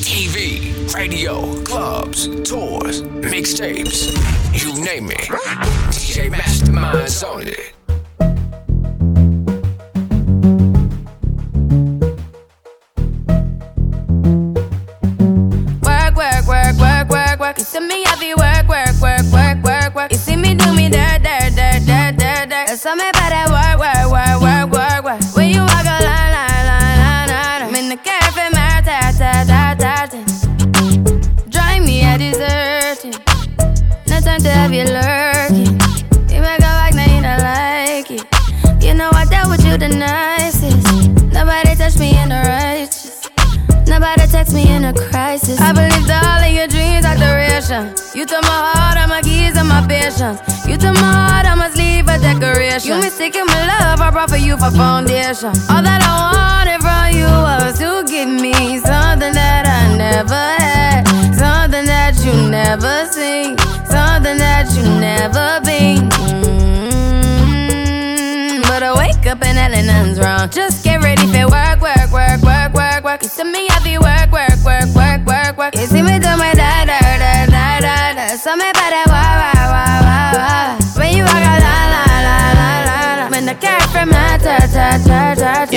TV, radio, clubs, tours, mixtapes, you name it. DJ Mastermind's on it. You took my heart, all my keys, and my patience. You took my heart, I must leave a decoration. You mistaken my love, I brought for you for foundation. All that I wanted from you was to give me something that I never had, something that you never seen, something that you never been. Mm, But I wake up and nothing's wrong. Just get ready for work, work, work, work, work, work. You see me heavy work, work,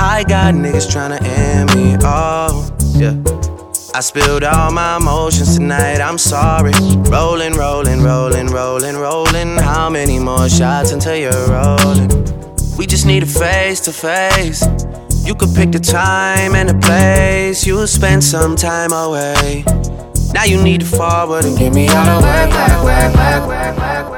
I got niggas tryna end me off. Yeah. I spilled all my emotions tonight, I'm sorry. Rolling, rolling, rolling, rolling, rolling. How many more shots until you're rolling? We just need a face to face. You could pick the time and the place. You'll spend some time away. Now you need to forward and get me out of work, work, work, work, work, work.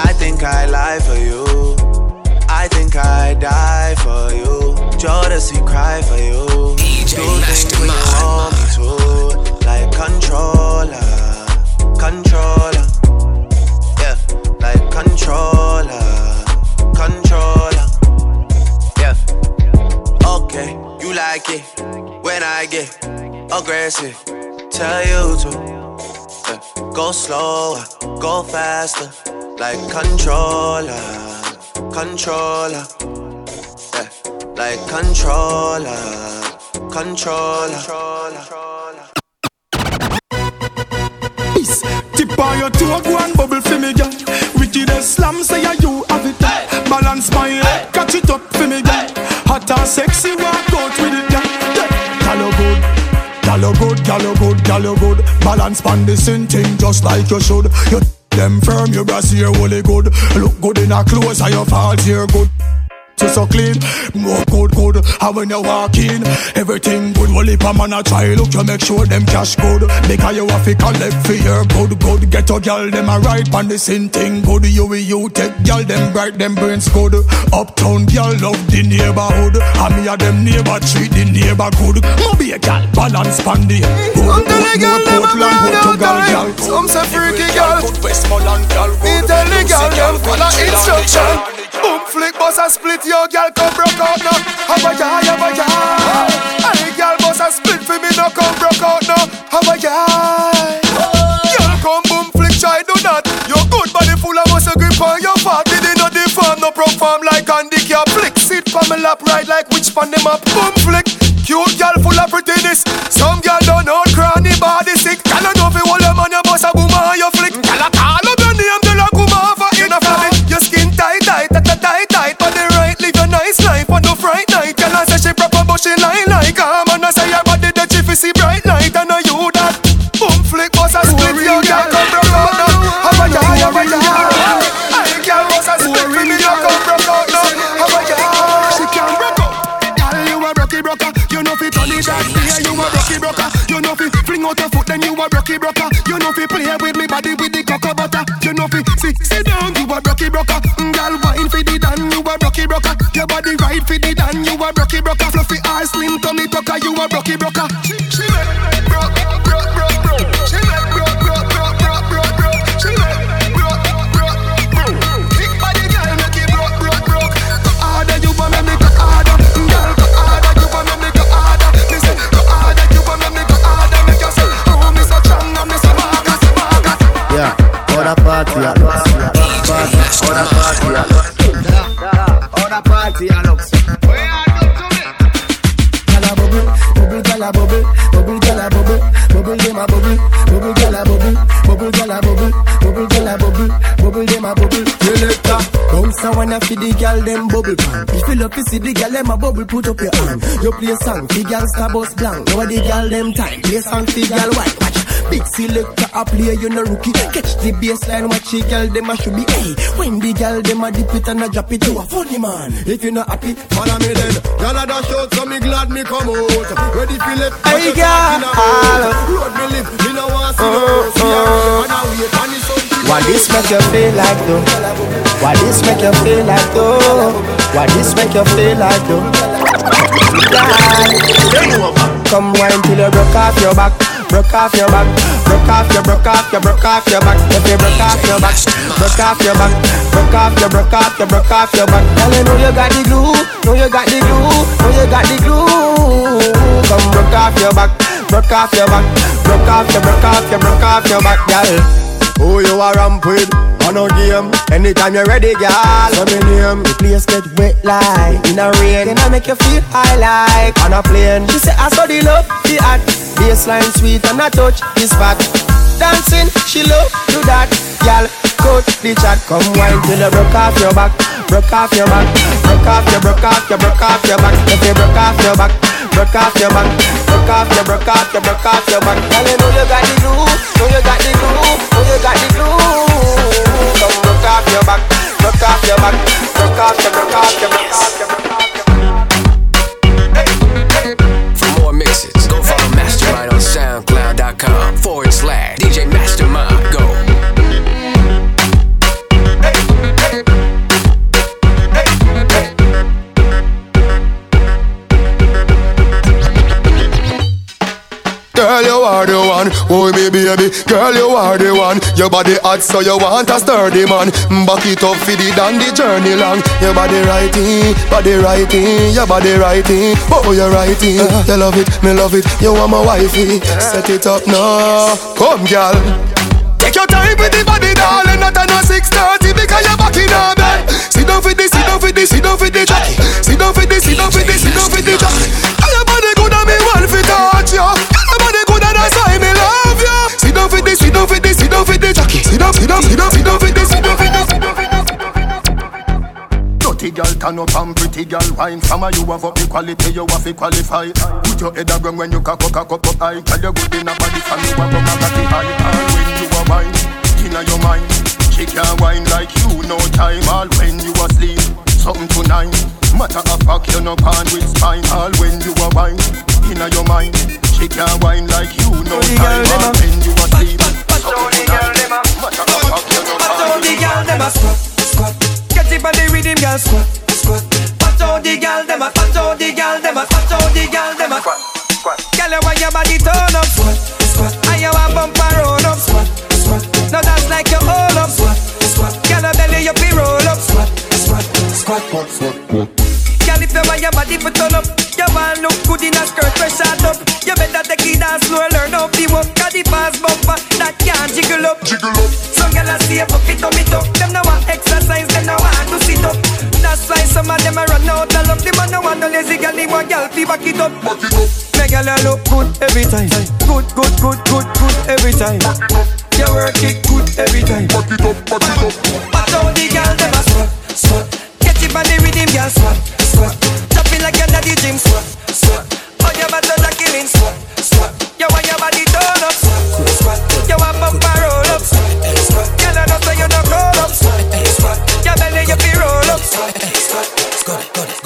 I think I lie for you. I think I die for you. Jodeci cry for you. DJ Do things when you want me to, like controller, controller. Yeah, like controller, controller. Yeah. Okay, you like it when I get aggressive. Tell you to yeah. go slower, go faster, like controller, controller. Yeah, like controller, controller. Peace. Tip on your toe, go and bubble for me, girl. Wickedest slam, say you have it. Balance my head, catch it up for me, girl. Hot and sexy, walk out with it, girl. You good. Girl, you good, girl, you good, girl, you good. Balance pan the same thing just like you should. You them firm, your brassiere really good. Look good in a clothes, and your fault here good. You so clean, more good, good. And when you walk in, everything good. Well, if a man a try, look, you make sure them cash good. Because you have to collect for your good, good. Get a girl, them a right on the same thing good. You will you take girl, them bright, them brains good. Uptown girl love the neighborhood. And me a them neighbor treat the neighbor good. Moby a girl, balance pan the good. I'm telling girl, them a Portland, brand new Portugal, girl. girl. Some say freaky girl. Good Westmoreland, girl. Me tell the girl, them follow instruction. Boom, flick, bust a split, yo, girl, come broke out now. Have a yah, have a yah. Hey, girl, bust a split for me, no come broke out now. Have a yah. Girl, come boom, flick, try do that. Your good body full of muscle grip on your fat. Did not deform, no perform like handicap. Flick, sit for me lap, ride like which pan them up. Boom, flick. Cute girl full of prettiness. Some to see the gal dem a bubble, put up your hand. You play a song fi gal star bus blank. Now the gal dem time, play song fi gal white. Watch. Big selector a play, you no rookie. Catch the baseline, watch the gal dem a should be. Hey, when the gal dem a dip it and a drop it, you a funny man. If you not happy, follow me then. Gal a dash out, so me glad me come out. Ready fi left, Hey, but you girl. talking about. Road me live, me no want see no more. See a and a wait and keep Why this make you feel like though? Why this make you feel like though? Why this make you feel like though? Come wine till you broke off your back, broke off your back, broke off your, broke off your, broke off your back. If you broke off your back, broke off your back, broke off your, broke off your, broke off your back. Girl, you know you got the glue, know you got the glue, know you got the glue. Come broke off your back, broke off your back, broke off your, broke off your, broke off your back, girl. Who you a ramp with? On a game. Anytime you're ready, girl. Let me name. The place get wet like in a rain. Then I make you feel high like on a plane. She say I saw the love, the hot baseline sweet and I touch this fat. Dancing, she love do that. Y'all cut the chat. Come wine till you broke off your back, broke off your back, broke off your, broke off your, broke off your back. If you broke off your back, broke off your back, broke off your, broke off your, broke off your back. Girl, you know you got the glue, know you got the glue, know you got the glue. Come broke off your back, broke off your back, broke off your, broke off your, broke off your, broke off mixes, go follow Mastermind on Forward slash DJ Mastermind. Girl, you are the one. Oh, me baby. Girl, you are the one. Your body hot, so you want a sturdy man. Mm, back it up for the the journey long. Your body righty, body righty, your body righty. Oh, you righty. You love it, me love it. You want my wifey. Set it up now. Come, girl. Take your time with the body, darling. Not a 6:30 because you're back in our bed. Sit down for this, sit down for this, sit down for the. Sit down for this, sit down for this, sit down for the. Down for the jockey. Sit down, sit down, sit down, sit down for this, sit down this, sit down this. Dirty girl turn up and pretty girl wine From a you have up the quality you have to qualify Put your head around when you cock up, cock up, up high Tell you good in a body from you have up a body high And when you a wine, inna your mind She can wine like you no time All when you asleep, something tonight Matter of fact you no pan with spine All when you a wine, inna your mind She can wine like you no time All when you asleep, something squat, squat. Get it on the rhythm, girl squat, squat. Watch out the girl dem a, watch out the girl dem a, watch out the girl dem a squat, squat. Girl, you want your body turn up, squat, squat. And you want bumper roll up, squat, squat. Now that's like you hold up, squat, squat. Girl, your belly you be roll up, squat, squat, squat, squat. Girl, if you want your body to turn up, you want look good in a skirt, fresh shot up. You better take it down slow, learn how to walk. Cause the fast bumper that can't jiggle up, jiggle up. Some gyal a stay up, it up, it up. Them no want exercise, them no want to sit up. That's why some of them a run out of love. Them a no want no lazy gyal, they want gyal fi back it up. Back it up. Make gyal a look good every time. Good, good, good, good, good every time. You work it good every time. Back it up, back it up. Watch out the gyal, them a squat, squat. Catch it on the rhythm, squat, squat. Chop it like your daddy gym, squat, squat. Oh, your killing, squat, squat. You want your body turn up, squat, squat. You want bumper roll up, squat, squat. Girl, I know so you no roll up, squat, squat. Your belly you be roll up, squat, squat.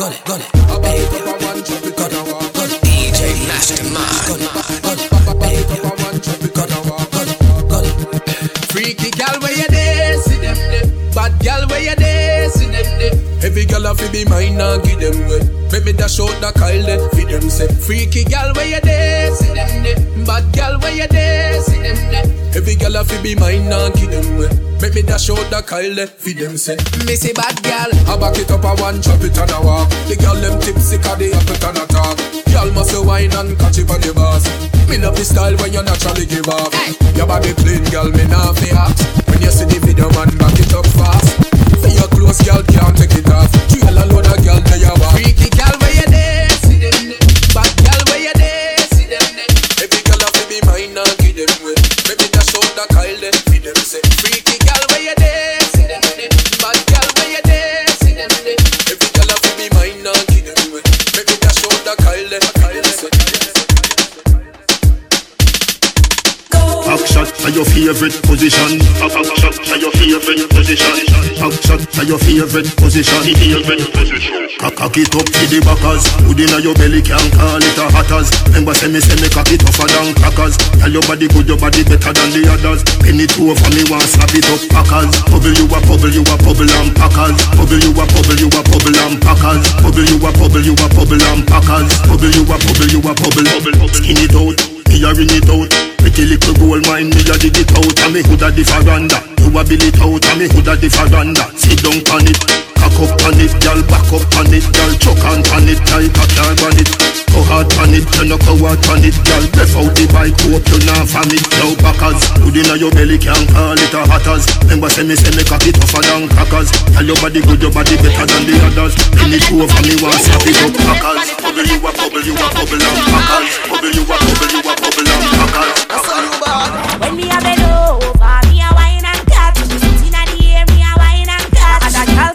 DJ Gal a fi be mine and give them way. Baby dash out the Kyle there, fi them say. Freaky gal where you there, see them there. Bad gal where you there, see them there. Every gal a fi be mine and give them way. Make me dash out the Kyle there, fi them say. Missy bad gal, I back it up a one, chop it and a walk. The gal them tipsy 'cause they up it and a talk. Gal must wine and catch it on the boss. Me love the style when you naturally give off. Your body clean, girl, me nah fi hot. When you see the video, man, back it up fast. For girl, can't take it off. Trail a load of girl, you walk. Freaky girl, your favorite position. Back back shot to your favorite position. Back shot to your favorite position. Favorite position. Cock it up to the backers. Good inna your belly can call it a hatters. Remember say me say me cock it tougher than crackers. Tell your body good, your body better than the others. Penny two over me want slap it up packers. Bubble you a bubble, you a bubble and packers. Bubble you a bubble, you a bubble and packers. Bubble you a bubble, you a bubble and packers. Bubble you a bubble, you a. Bubble, skin it out. Me a ring it out. Pretty little gold mine, me a dig it out. And me hood a the veranda You a bill it out And me hood a the veranda Sit down on it Cock up on it, girl Back up on it, girl Chuck on on it Like a car on it. Go hard on it. You no go hard on it, girl Breath out the bike Hope you not from it Now backers. Hood inna your belly Can't call it a hatters Remember say me say me cock it tougher than crackers. Tell your body good Your body better than the others. Any two of me want slap it up packers Bubble you a bubble You a bubble and packers Bubble you a bubble You a bubble and packers When me a bend over, oh, me a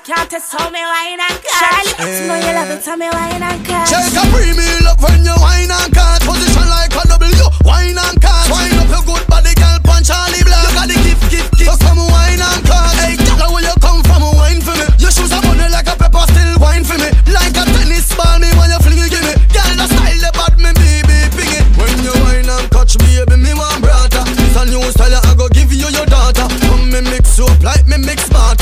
can't test how me wine and cut. Charlie, you know eh. you love it, how me wine and cut. Shake a premium love when you wine and cut. Position like a W, wine and cut. Wine up your good body, girl, punch Charlie Black. You got the gift, gift, gift. So come wine and cut. Hey, girl, where you come from? Wine for me. Your shoes are bunny like a pepper, still wine for me. Like a tennis ball, me when you fling it, give me. Girl, the style, the bad me, baby, ping it. When you wine and catch me, baby, me want brother. It's a new style, I go give you your daughter. Come me mix you up like me mix smarter.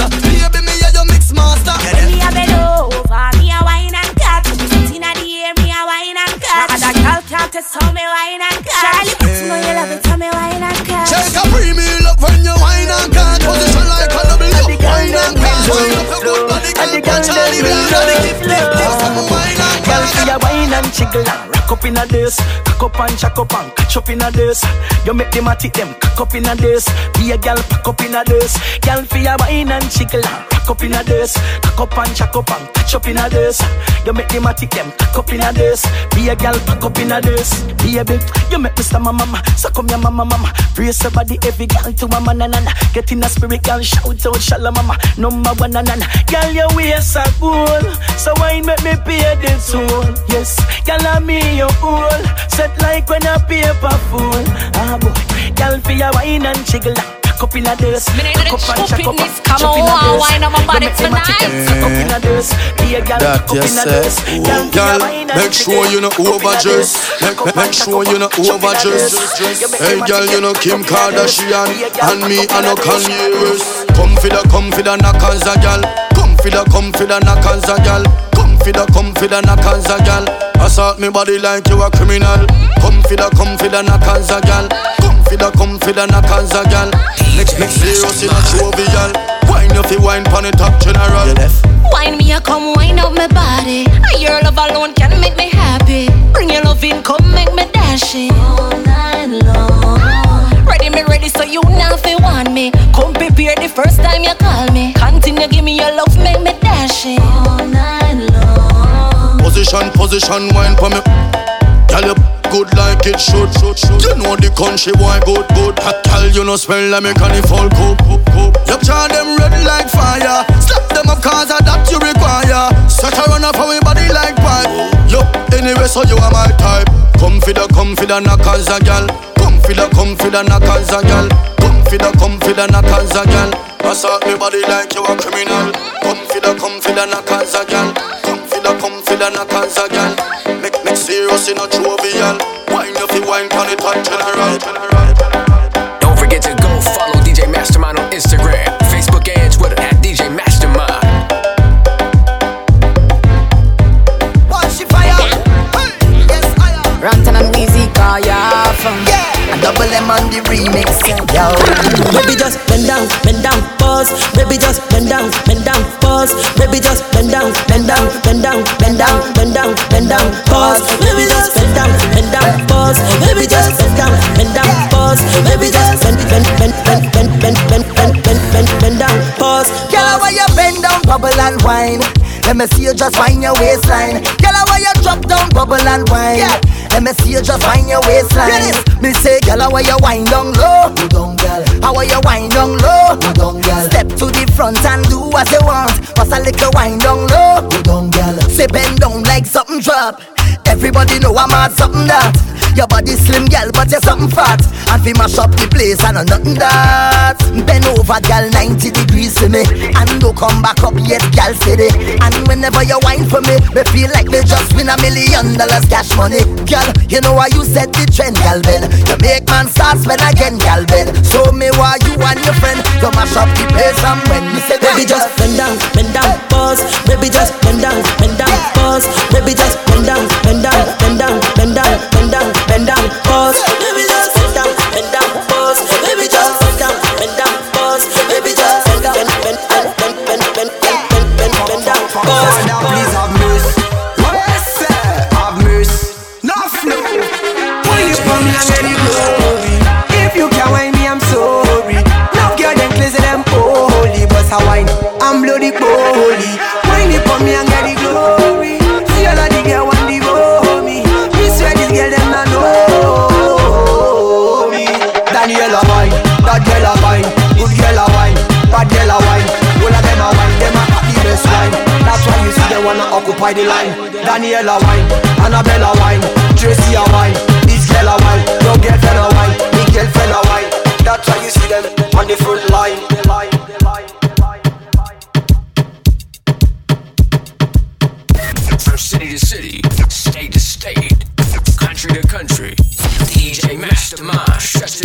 Jiggle and rock up in a this, cock up and jack up and catch up in a this. You make them a tick them cock up in a this. Be a girl pack up in a this. Girl, see a wine and jiggle and rock up in a this, cock up and jack up and catch up in a this. You make them a tick them cock up in a this. Be a girl pack up in a this. Baby, you make star my mama, so come your mama mama. Brace your body, every girl to a man and Get in a spirit, girl, shout out shala mama. Number one and Girl, your waist are cool, so wine make me pay the toll. Yes, girl, I'm me your owl. Set like when a paper full. Ah boy, girl, for your wine and jiggle. Cock up in a this, Me need cock the up and jack up chopping and this. Chop in a on, this. wine on my You body make a tick them tonight. cock up in a this. Be a girl, That cock up you in a say. this. Girl, Girl, wine and make sure jiggle. you no in a overdress. this. Make, Cock up make sure you up no in a overdress. this. You make Hey girl, you them know Kim cock up in a this. Kardashian Be a girl, and me, cock I no. Kanye West. Come for the, come for the knockers, a gal. Come for the, come for the knockers, a gal. Come for the, come for the knockers, a gal. Assault me body like you a criminal. Come for the, come for the knockers, a gal. Come for the, come for the knockers, a gal. Next, next serious in a jovial. Wine if you wine pon the top general. Wine me, a come wine up my body. Your love alone can make me happy. Bring your love in, come make me dash it all night long. Ready me ready, so you now fi want me. Come prepare the first time you call me. Continue give me your love, make me dash it all night long. Position, position, wine for me. Girl, you good like it should, should, should. You know the country boy good, good. Girl, you know smell like me carnival coop, coop, coop. You charge them red like fire. Slap them up cause of that you require. Set her run off our body like pipe. Yo, anyway, so you are my type. Come for the, come for the knockers, a gal. Come for the, come for the knockers, a gal. Come for the, come for the knockers, a gal. Assault me body like you a criminal. Come for the, come for the knockers, a gal. Come the, come for the knockers, a gal. Make Me serious in a jovial. Wine wine it hot general. Don't forget to go follow DJ Mastermind on Instagram, on the remix, yo. Baby just bend down, bend down, pause. Baby just bend down, bend down, pause. Baby just bend down, bend down, bend down, bend down, bend down, bend down, pause. Baby just bend down, bend down, pause. Baby just bend down, bend down, pause. Baby just bend, bend, bend, Let me see you just wind your waistline. Girl, why you drop down, bubble and wine? Let me see you just wind your waistline. Me say, girl, why you wind down low? Go down, girl. How are you wind down low? Go down, girl. Step to the front and do what you want. Pass a little wind down low. Go down, girl. Say bend down like something drop. Everybody know I'm at something that. Your body slim, girl, but you're something fat. And fi mash up the place, I know nothing that. Bend over, girl, 90 degrees to me. And don't come back up yet, girl, steady. And whenever you whine for me, me feel like me just win a million dollars cash money. Girl, you know why you set the trend, girl, Ben. You make man start spend again, girl, Ben. So me why you and your friend to mash up the place and when me say, Baby just bend down, bend down, pause. Baby just bend down, bend down, pause. Baby just bend down, bend down, bend down, bend down, bend down, bend down, pause. Wanna the line. Daniela wine, Annabella wine, Tracy a wine, this girl a wine, no girlfriend a wine, me girlfriend a wine. That's why you see them on the front line. From city to city, state to state, country to country, DJ Mastermind shuts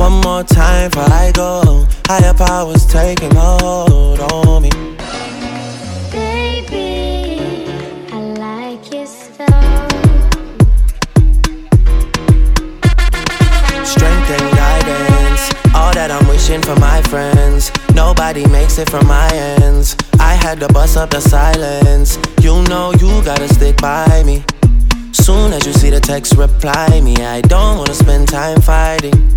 One more time for I go. Higher powers taking hold on me. Baby, I like you so. Strength and guidance, all that I'm wishing for my friends. Nobody makes it from my ends. I had to bust up the silence. You know you gotta stick by me. Soon as you see the text, reply me. I don't wanna spend time fighting.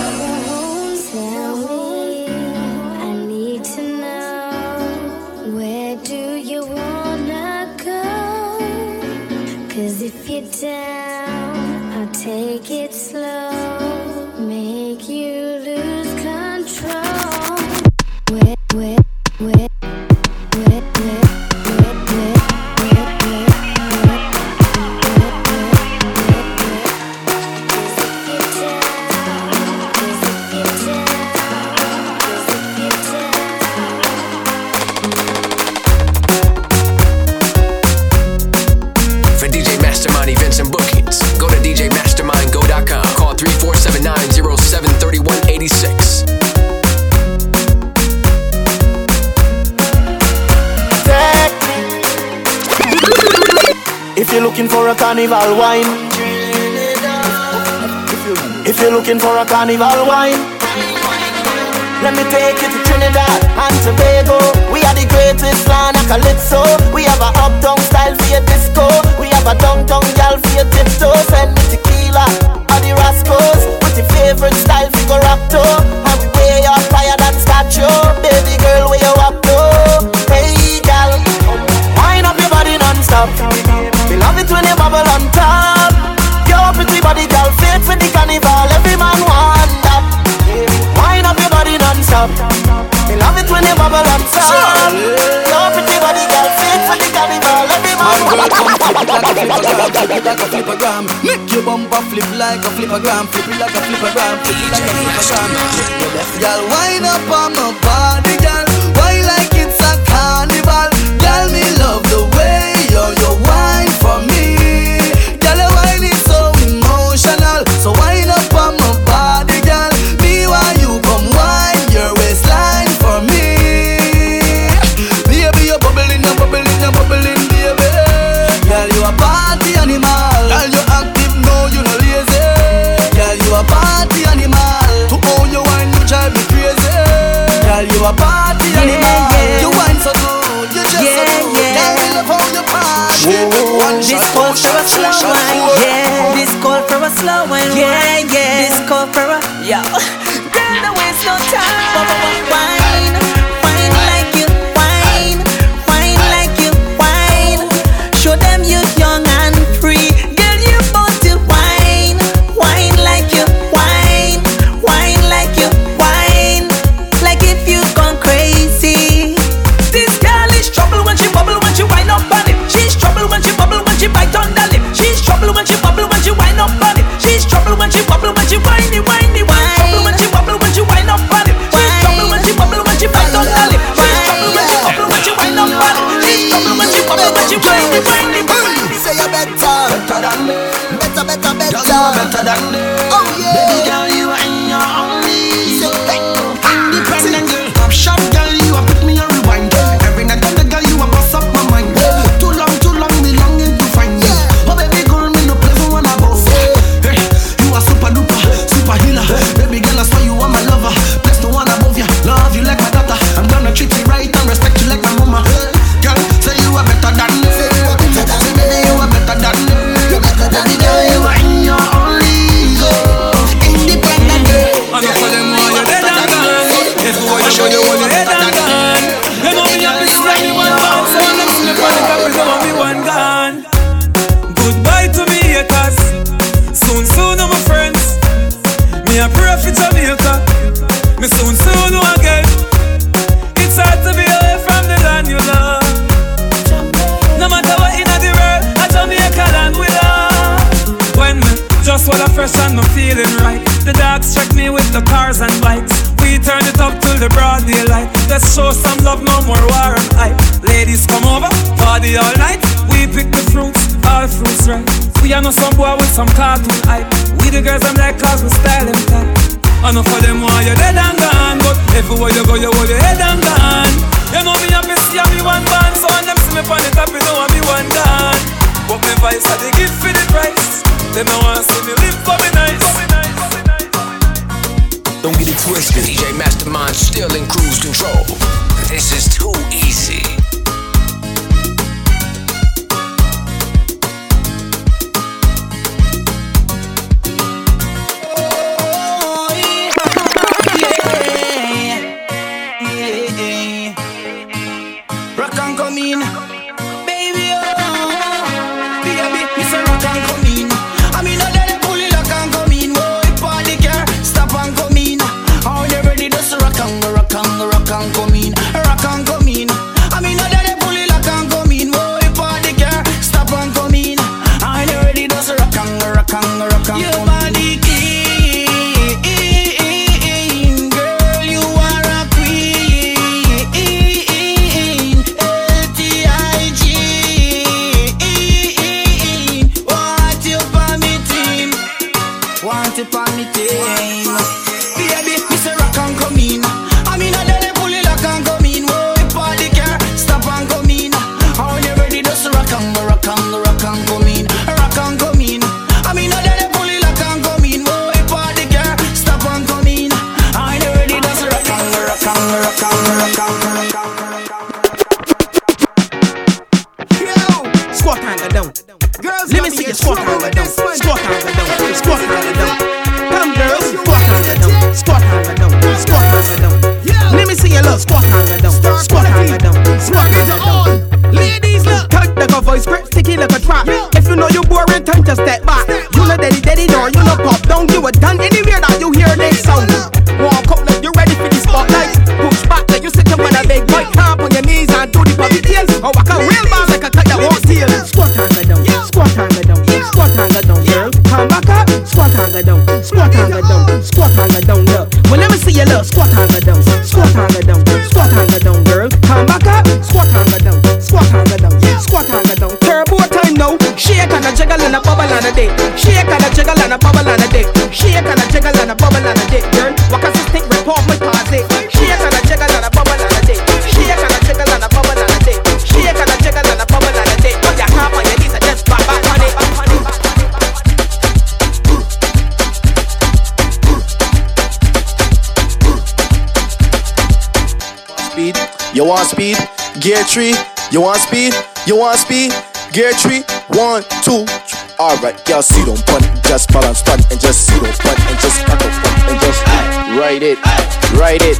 Want speed? Gear three, you want speed? You want speed? Gear three, one, two. Alright, girl, sit on punt, just balance punt, and just sit on punt, and just pack up punt, and just ride it, ride it,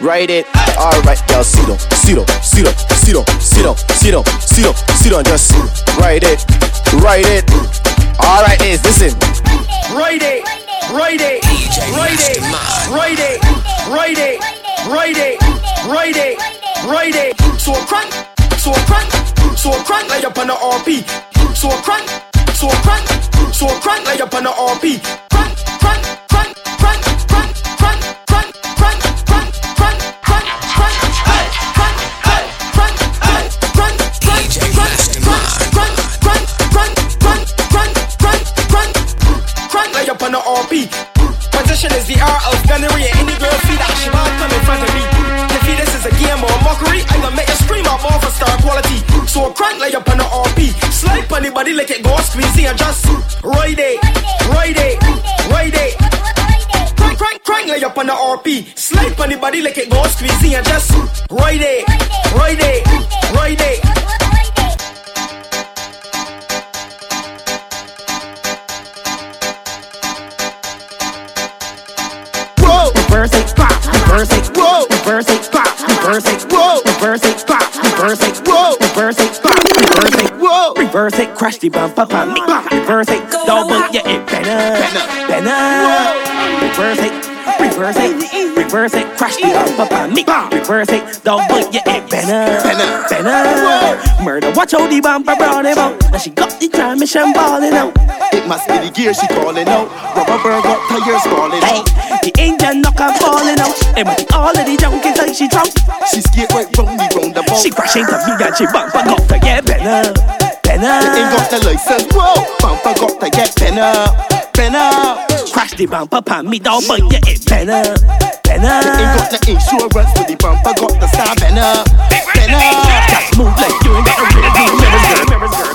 ride it. Alright, girl, sit on, sit on, sit on, sit on, sit on, sit on, sit on, sit on, just ride it, ride it. Alright, is listen. Ride it, ride it, ride it, ride it, ride it, ride it, ride it, ride it. So crank, so crank, so crank like up on the RP. So crank, so crank, so crank like up on the RP. Crank, crank, crank, crank, crank, crank, crank, crank, crank, crank, crank, crank, hey, crank, hey, crank, hey, crank, crank, crank, crank, crank, crank, crank, crank, crank, crank, crank like up on the RP. Position is the art of gunnery and any girl see that she gonna make you scream out more for star quality. So crank like up on the RP. Slide on the body like it go squeezy and just ride it, ride it, ride it. Crank, crank, crank like up on the RP. Slide on the body like it go squeezy and just ride it, ride it, ride it. Whoa, reverse it, pop, reverse it, whoa, reverse it, pop, reverse it, whoa, reverse it, pop, reverse it, whoa, reverse it, pop, reverse it, whoa, reverse it, crash the bumper, me, reverse it, double, yeah, it better, better, reverse it, reverse it, reverse it, crash the bumper, pop, me, reverse it, double, yeah, it better, better, better, murder, watch out the bumper, brown him out, and she got the transmission balling out. It must be the gear she calling out. Rubber bird got tires falling out. the engine knock her falling out. And with all of the junk is like she drunk. She skate right round the ball. She crash into me and she bump and got to get better, better. Ain't got the license, whoa. Bumper got to get better, better. Crash the bumper, pan me down, but yeah, it better, better. It got the insurance for the bumper, got the star better, better. Just move like you ain't got a real deal, mirrors, girl, mirrors.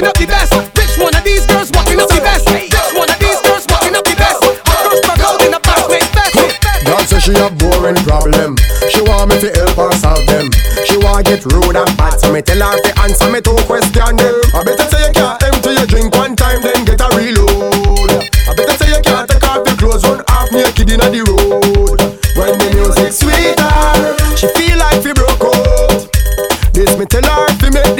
walking up the best. Which one of these girls walking up the best? Which one of these girls walking up the best? Girls back out in a past make best. God says she a boring problem. She want me to help her solve them. She want get rude and bad, so me tell her to answer me two them. I better say you can't empty your drink one time, then get a reload. I better say you can't take off your clothes, one half naked inna the road. When the music sweeter, she feel like she broke out. This me tell her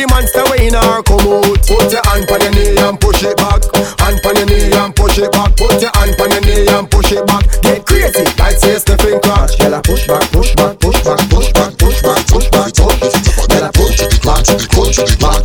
the monster way in our out. Put your hand on your knee and push it back. Hand on your knee and push it back. Put your hand on your knee and push it back. Get crazy, like say Stephen Crouch. Push back, push back, push back, push back, push back, push back, push back, push. Girl, I push back, push back.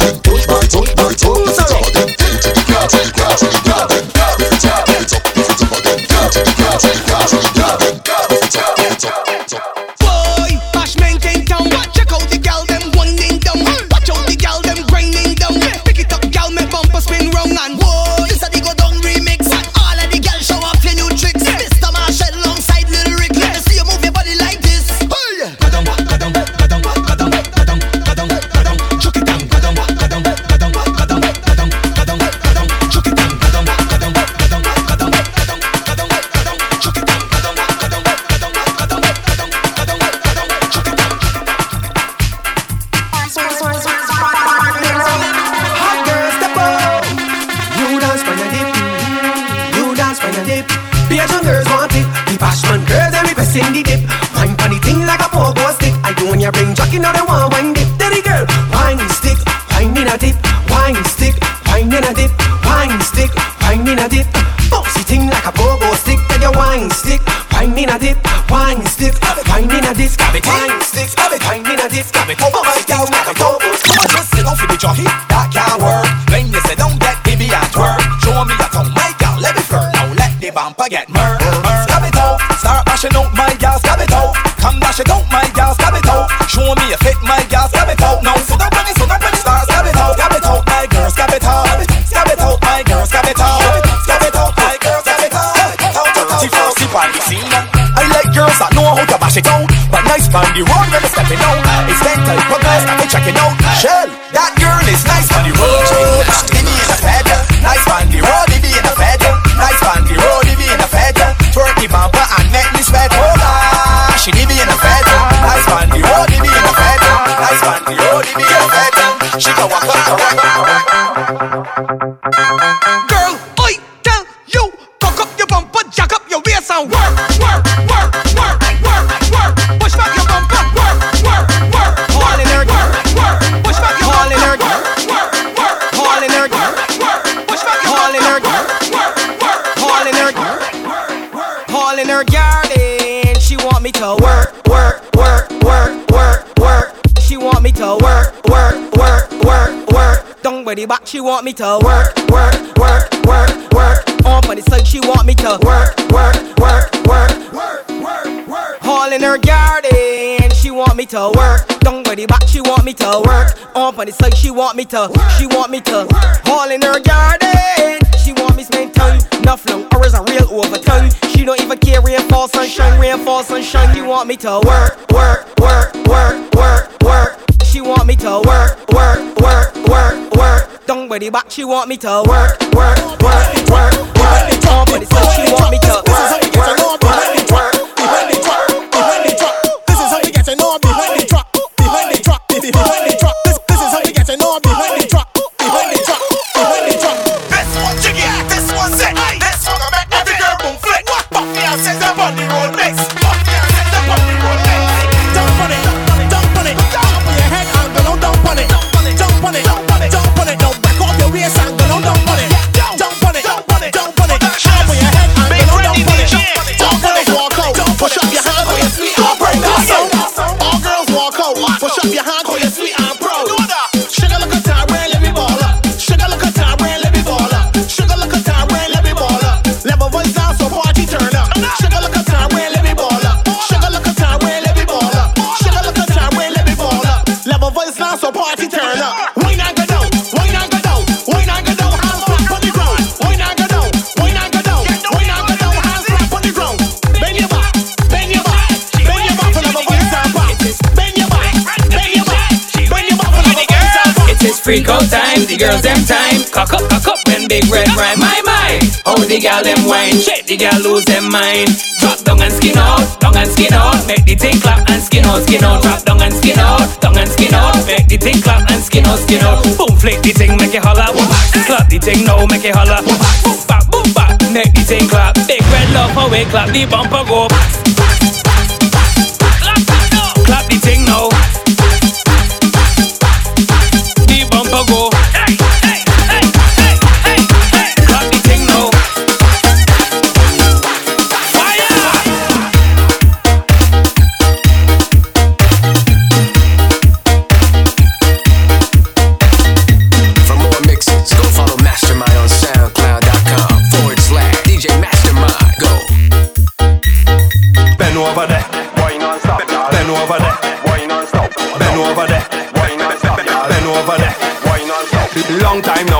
what's in the dip. Wine funny thing like a pogo stick. I do when you bring jockey, now they want wine dip. Dirty girl, wine stick, wine in a dip, wine stick, wine in a dip, wine stick, wine in a dip. Bouncy thing like a pogo stick. Then your wine stick, wine in a dip, wine stick, wine in a dip, wine stick, wine in a dip. Bouncy thing like a pogo stick. Just sit off with the jockey, that can't work. When you sit down, that baby I twerk. Show me your tongue, my girl, let me firm. Now let the bumper get murdered. it out. But nice man, the road never stepping out. It's mental progress that check it out. Shell. where the back she want me to work, work, work, work, work. On on the side she want me to work, work, work, work, work, work, work. All in her garden, she want me to work. Down where the back she want me to work. on on the side she want me to, she want me to. All in her garden, she want me spend time. Enough long hours a real overtime. She don't even care rain fall, sunshine, rain fall, sunshine. You want me to work, work, work, work, work, work she want me to work, work, work, work, work. Don't worry about she want me to work, work, work, work, work. Tom, but it's like she want me to work, work, work, work. Behind the truck, behind the truck. This is how we get to know behind the truck, behind the truck, behind the truck. This, this is how we get to know behind the. Freak out time, the girls them time. Cock up, cock up, when big red rhyme. My, mind. how the gal them wine. Shake the gal lose them mind. Drop down and skin out, down and skin out. Make the thing clap and skin out, skin out. Drop down and skin out, down and skin out. Make the thing clap and skin out, skin out. Boom, flick the thing, make it holla. Clap the thing no, make it holla. Boom, back, boom, back. boom back. Make the thing clap. Big red love, how we clap the bumper go. Clap the thing now. long time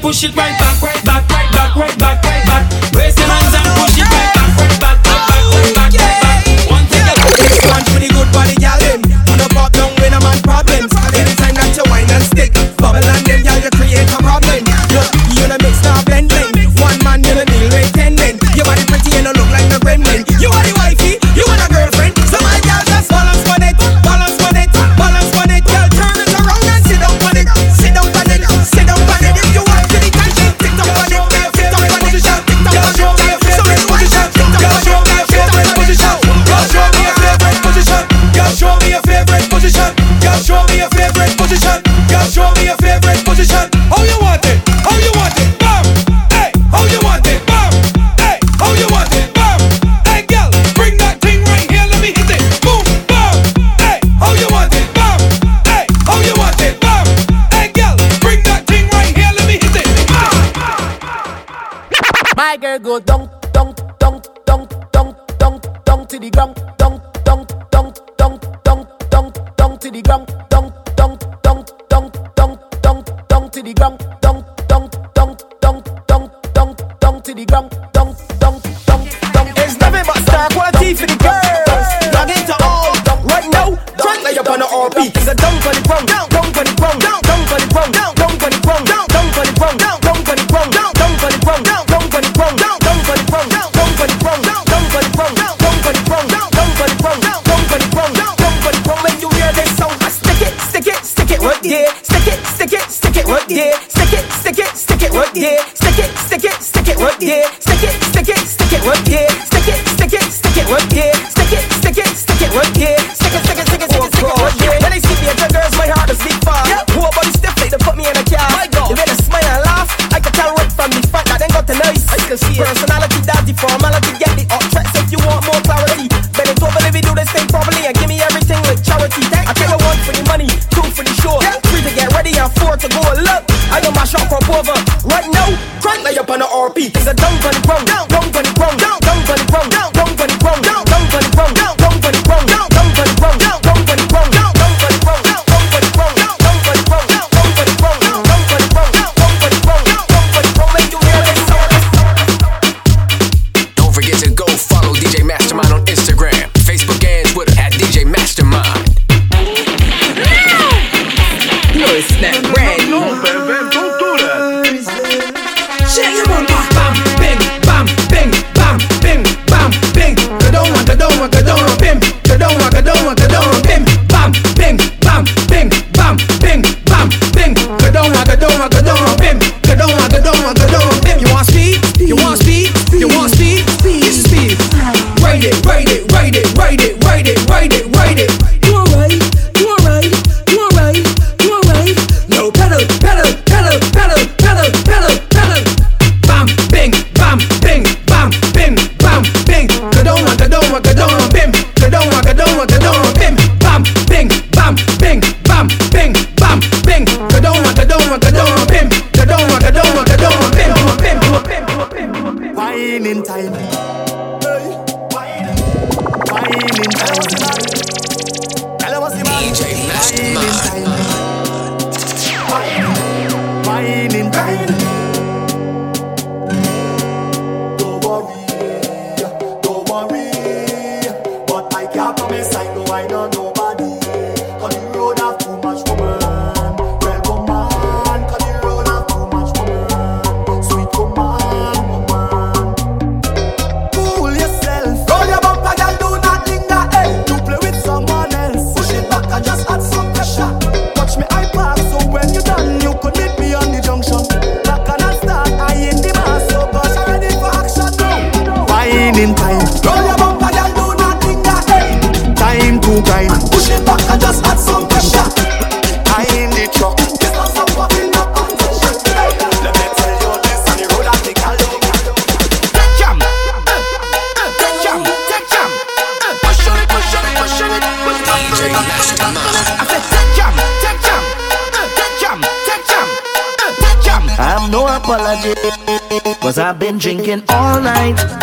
push it right back.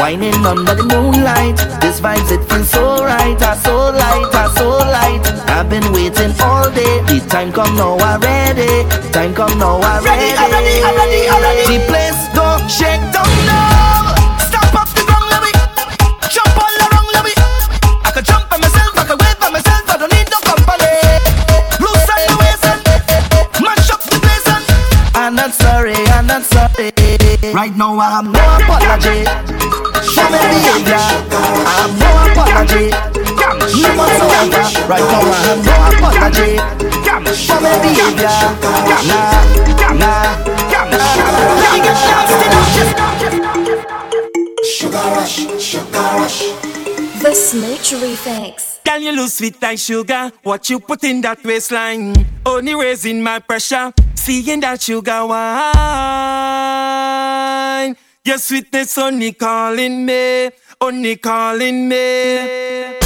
Whining under the moonlight. This vibes it feels so right. I so light, I so light. I've been waiting all day. The time come now I ready. Time come now I ready I'm ready, I'm ready, I'm ready. The place go shake down now up the let me Jump all around, let me I jump by myself, I wave by myself. I don't need no company. The Mash up the place and I'm not sorry, I'm not sorry. Right now I have no apology. Professional behavior. I have no apology. Never surrender. Right now I have no apology. For my behavior. Nah, nah. Sugar rush, sugar rush. The Smooch Refix. Can you lose sweet like sugar? What you put in that waistline? Only raising my pressure. Seeing that sugar wine. Your sweetness only calling me, only calling me.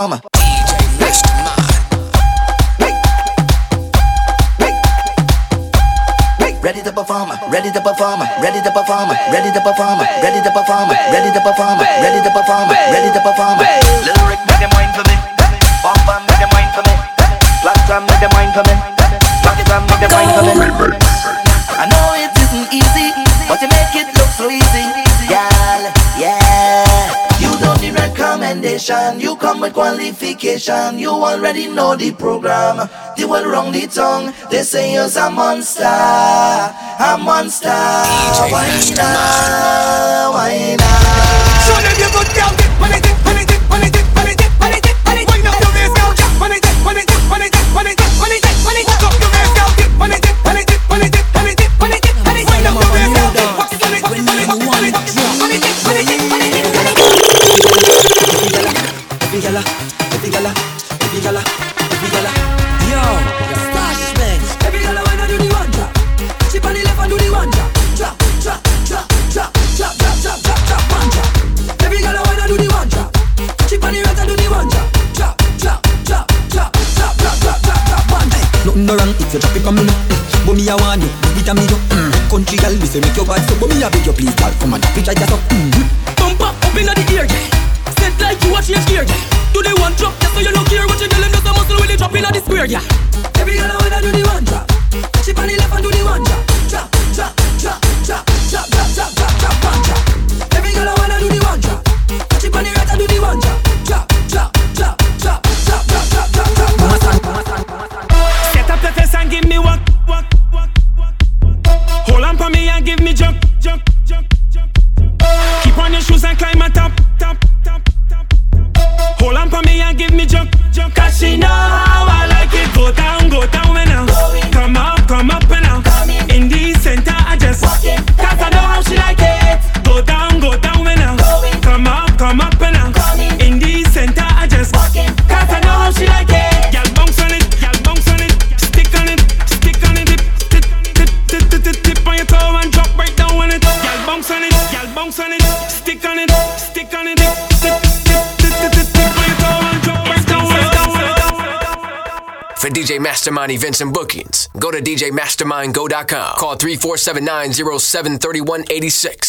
mama. Ready to perform, ready to perform, ready to perform, ready to perform, ready to perform, ready to perform, ready to perform, ready to perform. Little Rick, make them mind for me. Bomba, make them mind for me. Platinum, make them mind for me. Platinum, make them mind for me. I know it isn't easy, but you make it look so easy, girl. Yeah, you don't need recommendation. You come with qualification, you already know the program. They will wrong the tongue, they say you're a monster, a monster. Why not? Why not? So then go down, say make your body so but me I beg you please, girl. Come on, picture yourself. Mm. Mastermind events and bookings. Go to DJMastermindGo.com. Call 347 907 3186.